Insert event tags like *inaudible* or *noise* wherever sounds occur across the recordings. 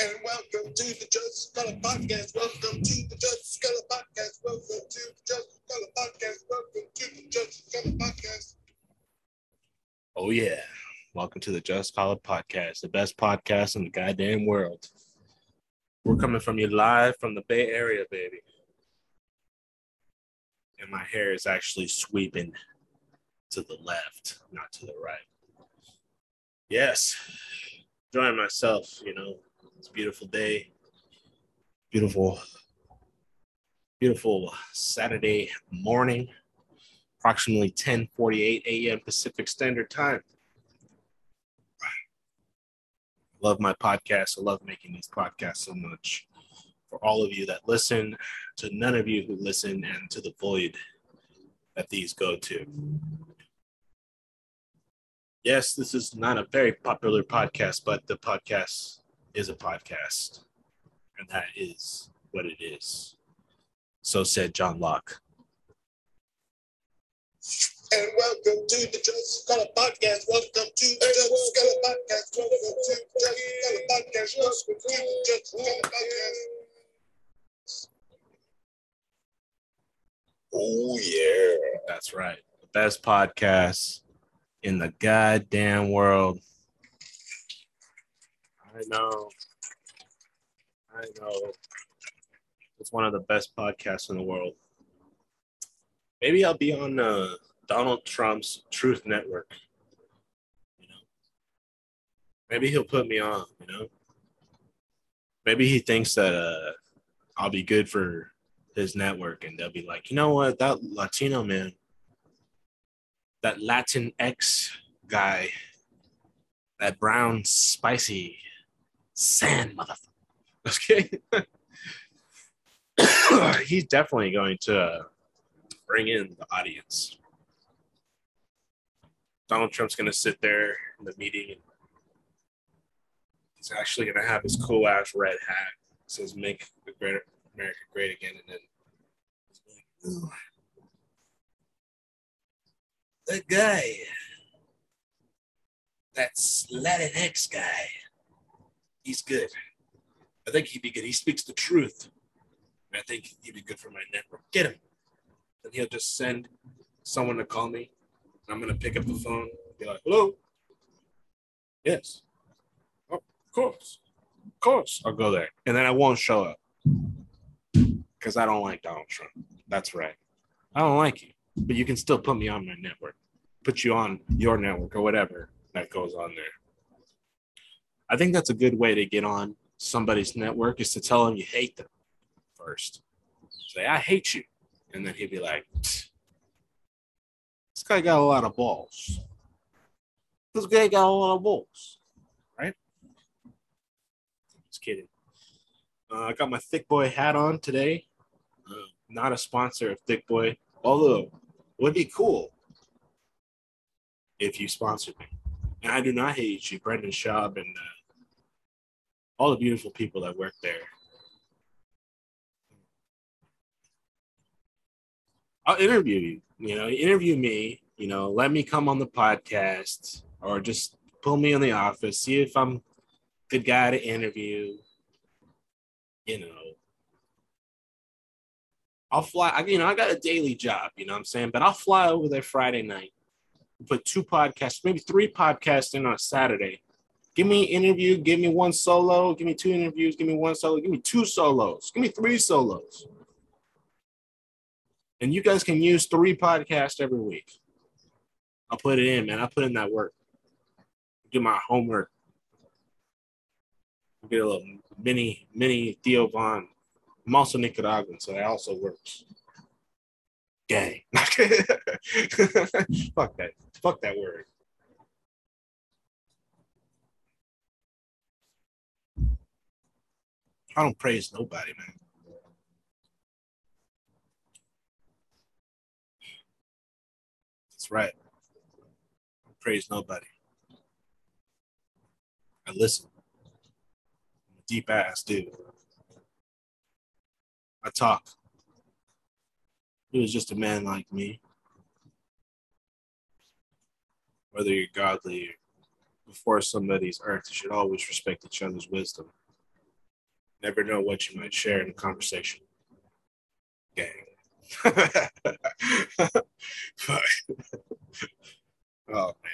And welcome to the Just Color Podcast. Welcome to the Just Color Podcast. Welcome to the Just Color Podcast. Welcome to the Just Color Podcast. Oh yeah. Welcome to the Just It Podcast, the best podcast in the goddamn world. We're coming from you live from the Bay Area, baby. And my hair is actually sweeping to the left, not to the right. Yes. Enjoying myself, you know. It's a beautiful day. Beautiful, beautiful Saturday morning, approximately 10:48 a.m. Pacific Standard Time. Love my podcast. I love making these podcasts so much. For all of you that listen, to none of you who listen, and to the void that these go to. Yes, this is not a very popular podcast, but the podcast is a podcast. And that is what it is. So said John Locke. And welcome to the Just Color Podcast. Welcome to the Just Color Podcast. Welcome to the Just Color Podcast. Welcome to the Just Color Podcast. Oh yeah. That's right. The best podcast in the goddamn world. I know. I know. It's one of the best podcasts in the world. Maybe I'll be on uh, Donald Trump's Truth Network. You know, maybe he'll put me on. You know, maybe he thinks that uh, I'll be good for his network, and they'll be like, you know what, that Latino man, that Latin X guy, that brown spicy sand motherfucker. Okay. *coughs* He's definitely going to bring in the audience. Donald Trump's going to sit there in the meeting he's actually going to have his cool ass red hat. It says "Make America Great Again," and then like, that guy, that's Latinx guy, he's good. I think he'd be good. He speaks the truth. I think he'd be good for my network. Get him. And he'll just send someone to call me. I'm gonna pick up the phone, be like, "Hello." Yes. Oh, of course, of course. I'll go there, and then I won't show up because I don't like Donald Trump. That's right. I don't like you, but you can still put me on my network, put you on your network or whatever that goes on there. I think that's a good way to get on somebody's network is to tell them you hate them first. Say, I hate you. And then he'd be like, this guy got a lot of balls. This guy got a lot of balls. Right? Just kidding. Uh, I got my Thiccc Boy hat on today. Uh, not a sponsor of Thiccc Boy, although would be cool if you sponsored me. And I do not hate you, Brendan Schaub and uh, all the beautiful people that work there. I'll interview you. You know, interview me. You know, let me come on the podcast, or just pull me in the office. See if I'm a good guy to interview. You know, I'll fly. I- You know, I got a daily job. You know what I'm saying? But I'll fly over there Friday night. Put two podcasts, maybe three podcasts in on Saturday. Give me interview. Give me one solo. Give me two interviews. Give me one solo. Give me two solos. Give me three solos. And you guys can use three podcasts every week. I'll put it in, man. I'll put in that work. Do my homework. Get a little mini, mini Theo Von. I'm also Nicaraguan, so that also works. Gang. *laughs* Fuck that. Fuck that word. I don't praise nobody, man. That's right. I praise nobody. I listen. I'm a deep ass dude. I talk. He was just a man like me. Whether you're godly or before somebody's earth, you should always respect each other's wisdom. Never know what you might share in a conversation. Gang. *laughs* *laughs* oh man.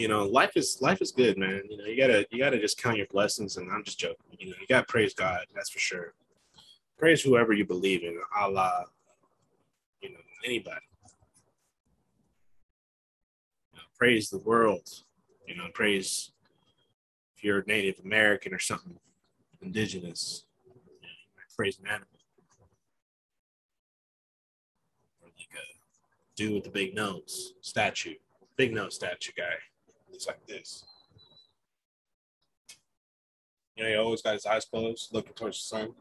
You know, life is life is good, man. You know, you gotta you gotta just count your blessings, and I'm just joking. You know, you gotta praise God, that's for sure. Praise whoever you believe in, Allah, you know, anybody. You know, praise the world. You know, praise if you're Native American or something, indigenous. You know, praise an animal. Or like a dude with the big nose statue, big nose statue guy. Looks like this. You know, he always got his eyes closed, looking towards the sun.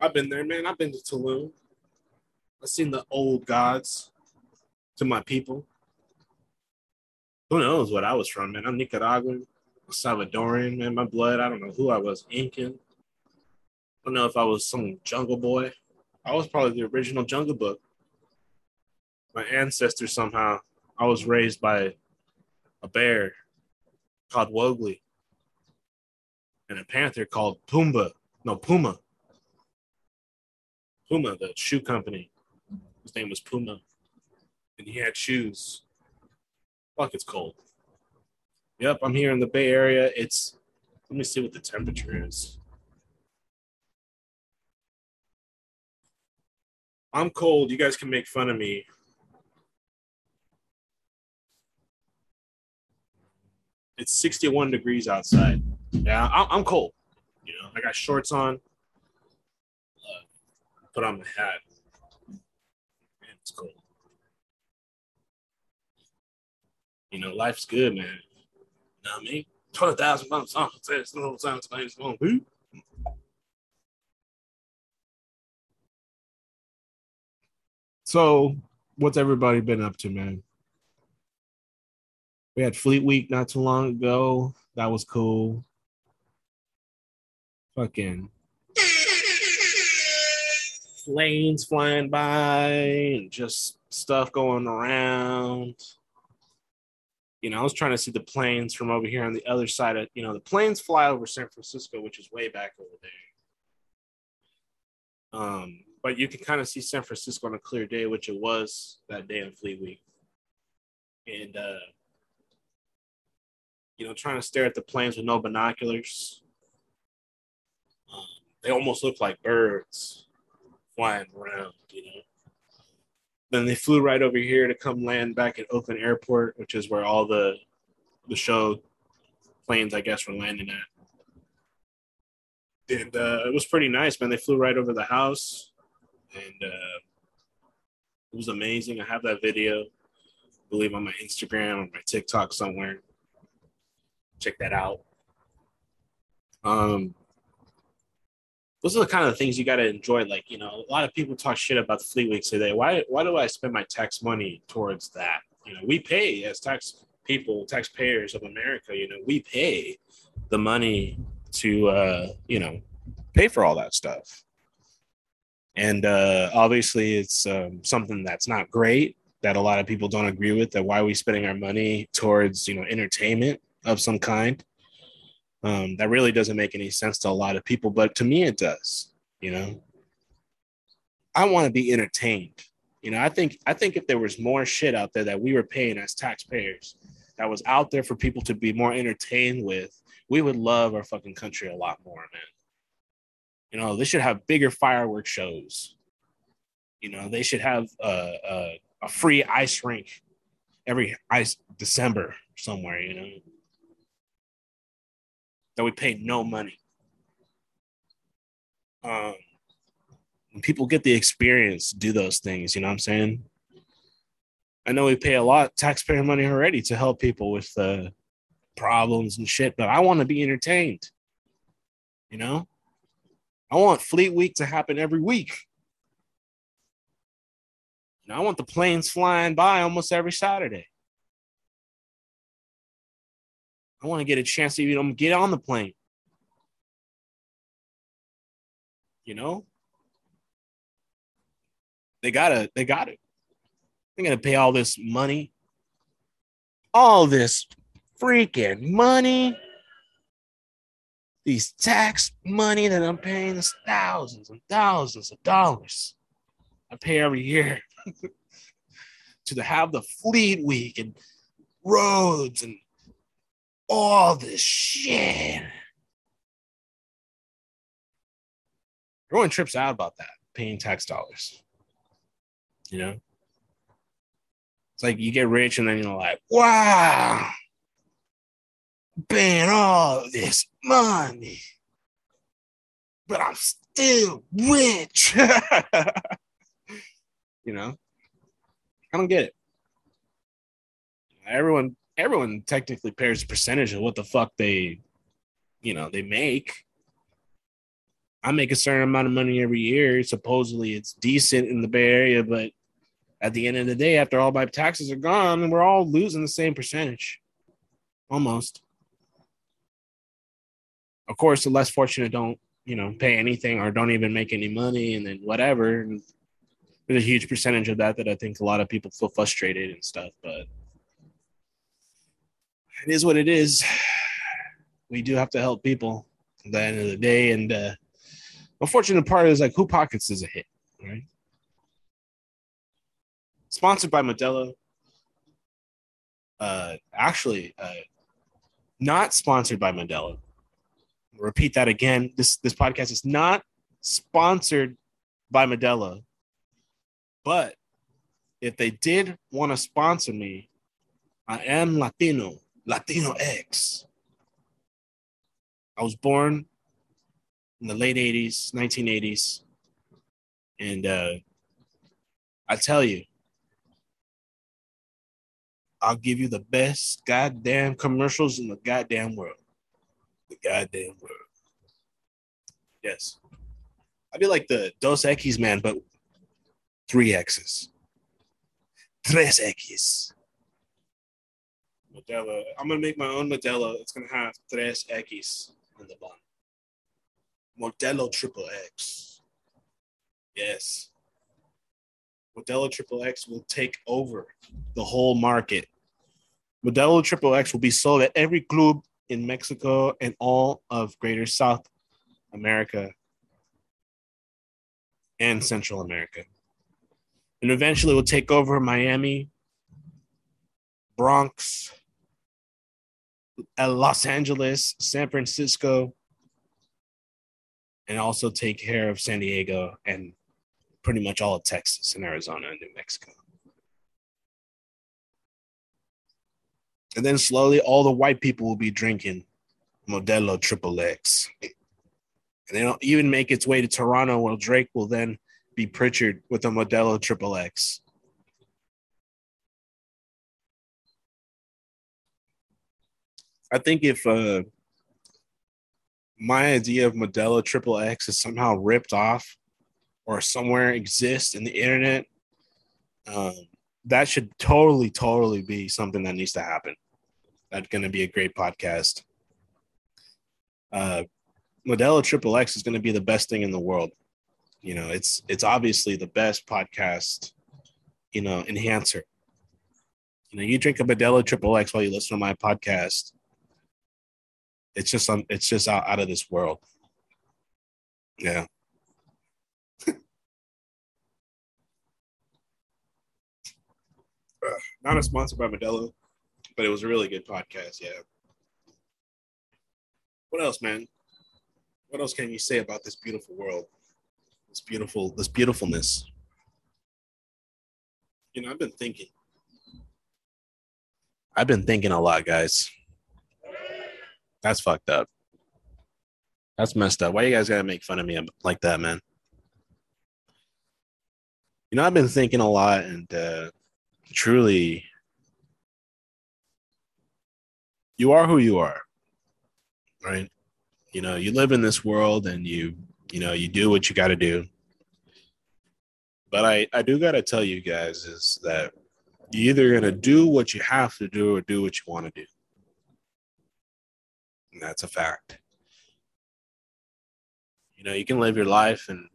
I've been there, man. I've been to Tulum. I've seen the old gods to my people. Who knows what I was from, man? I'm Nicaraguan, Salvadorian, man. My blood, I don't know who I was, Incan. I don't know if I was some jungle boy. I was probably the original Jungle Book. My ancestors somehow, I was raised by a bear called Wogly and a panther called Pumbaa. No, Puma. Puma, the shoe company. His name was Puma. And he had shoes. Fuck, it's cold. Yep, I'm here in the Bay Area. It's, let me see what the temperature is. I'm cold. You guys can make fun of me. It's 61 degrees outside. Yeah, I'm cold. You know, I got shorts on put on my hat. Man, it's cold. You know, life's good, man. Know what I mean? 20,000 pounds. Nice. So, what's everybody been up to, man? We had Fleet Week not too long ago. That was cool. Fucking planes flying by and just stuff going around. You know, I was trying to see the planes from over here on the other side of, you know, the planes fly over San Francisco, which is way back over there. Um, but you can kind of see San Francisco on a clear day, which it was that day in Fleet Week. And, uh, you know, trying to stare at the planes with no binoculars. Um, they almost look like birds flying around, you know. Then they flew right over here to come land back at Oakland Airport, which is where all the the show planes, I guess, were landing at. And uh, it was pretty nice, man. They flew right over the house, and uh, it was amazing. I have that video, I believe, on my Instagram or my TikTok somewhere. Check that out. Um, those are the kind of things you got to enjoy. Like, you know, a lot of people talk shit about the Fleet Week today. Why, why do I spend my tax money towards that? You know, we pay as tax people, taxpayers of America, you know, we pay the money to, uh, you know, pay for all that stuff. And uh, obviously, it's um, something that's not great that a lot of people don't agree with. That why are we spending our money towards, you know, entertainment of some kind? Um, that really doesn't make any sense to a lot of people, but to me, it does. You know, I want to be entertained. You know, I think I think if there was more shit out there that we were paying as taxpayers that was out there for people to be more entertained with, we would love our fucking country a lot more, man. You know, they should have bigger fireworks shows. You know, they should have a, a, a free ice rink every ice December somewhere. You know, that we pay no money. Um, people get the experience to do those things, you know what I'm saying? I know we pay a lot taxpayer money already to help people with uh, problems and shit, but I want to be entertained. You know, I want Fleet Week to happen every week. You know, I want the planes flying by almost every Saturday. I want to get a chance to even um, get on the plane. You know? They gotta, they got it. They're gonna pay all this money. All this freaking money these tax money that I'm paying is thousands and thousands of dollars. I pay every year *laughs* to have the fleet week and roads and all this shit. Everyone trips out about that, paying tax dollars. You know? It's like you get rich and then you're like, wow, paying all this money, but I'm still rich. *laughs* you know, I don't get it. Everyone, everyone technically pays a percentage of what the fuck they, you know, they make. I make a certain amount of money every year. Supposedly, it's decent in the Bay Area, but at the end of the day, after all my taxes are gone, we're all losing the same percentage, almost. Of course, the less fortunate don't, you know, pay anything or don't even make any money, and then whatever. There's a huge percentage of that that I think a lot of people feel frustrated and stuff, but it is what it is. We do have to help people at the end of the day, and uh, unfortunate part is like who pockets is a hit, right? Sponsored by Modelo. Uh, actually, uh, not sponsored by Modelo. Repeat that again. This this podcast is not sponsored by Modelo. But if they did want to sponsor me, I am Latino, Latino X. I was born in the late 80s, 1980s. And uh, I tell you, I'll give you the best goddamn commercials in the goddamn world. The goddamn world. Yes. I'd be like the Dos Equis man, but three X's. Tres X. Modelo. I'm gonna make my own Modelo. It's gonna have Tres X in the bun. Modelo Triple X. Yes. Modelo Triple X will take over the whole market. Modelo Triple X will be sold at every club in Mexico and all of Greater South America and Central America. And eventually will take over Miami, Bronx, Los Angeles, San Francisco, and also take care of San Diego and pretty much all of Texas and Arizona and New Mexico. And then slowly, all the white people will be drinking Modelo Triple X. And it'll even make its way to Toronto, where Drake will then be Pritchard with a Modelo Triple X. I think if uh, my idea of Modelo Triple X is somehow ripped off or somewhere exists in the internet, um, that should totally, totally be something that needs to happen. That's going to be a great podcast. Uh, Modelo Triple X is going to be the best thing in the world. You know, it's it's obviously the best podcast. You know, enhancer. You know, you drink a Modelo Triple X while you listen to my podcast. It's just um, it's just out, out of this world. Yeah. *laughs* Not a sponsor by Modelo, but it was a really good podcast. Yeah. What else, man? What else can you say about this beautiful world? This beautiful, this beautifulness. You know, I've been thinking. I've been thinking a lot, guys. That's fucked up. That's messed up. Why you guys gotta make fun of me like that, man? You know, I've been thinking a lot, and uh, truly, you are who you are, right? You know, you live in this world, and you, you know, you do what you got to do. But I, I do got to tell you guys is that you're either gonna do what you have to do or do what you want to do. And that's a fact. You know, you can live your life and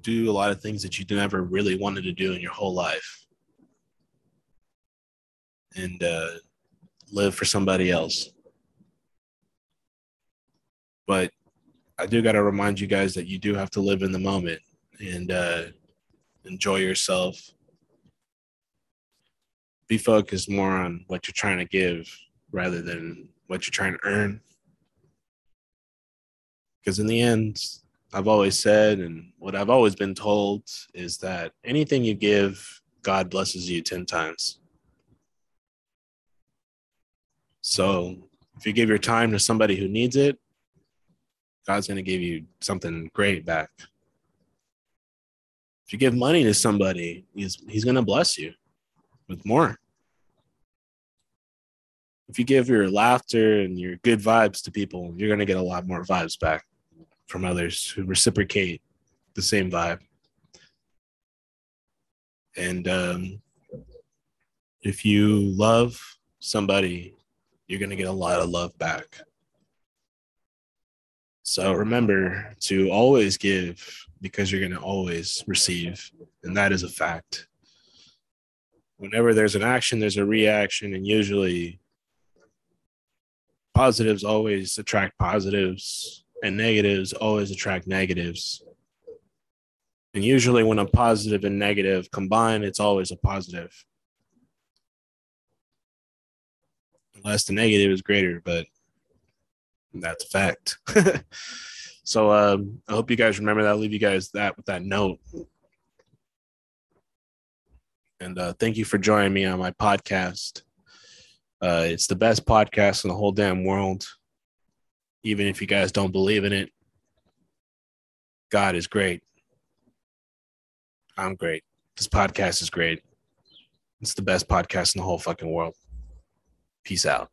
do a lot of things that you never really wanted to do in your whole life and uh, live for somebody else. But I do got to remind you guys that you do have to live in the moment and uh, enjoy yourself. Be focused more on what you're trying to give rather than what you're trying to earn. Because in the end, I've always said, and what I've always been told is that anything you give, God blesses you 10 times. So if you give your time to somebody who needs it, God's going to give you something great back. If you give money to somebody, he's, he's going to bless you with more. If you give your laughter and your good vibes to people, you're going to get a lot more vibes back from others who reciprocate the same vibe. And um, if you love somebody, you're going to get a lot of love back. So remember to always give because you're going to always receive. And that is a fact. Whenever there's an action, there's a reaction. And usually, positives always attract positives, and negatives always attract negatives. And usually, when a positive and negative combine, it's always a positive. Unless the negative is greater, but that's a fact. *laughs* so um, I hope you guys remember that. I'll leave you guys that with that note. And uh, thank you for joining me on my podcast. Uh, it's the best podcast in the whole damn world. Even if you guys don't believe in it, God is great. I'm great. This podcast is great. It's the best podcast in the whole fucking world. Peace out.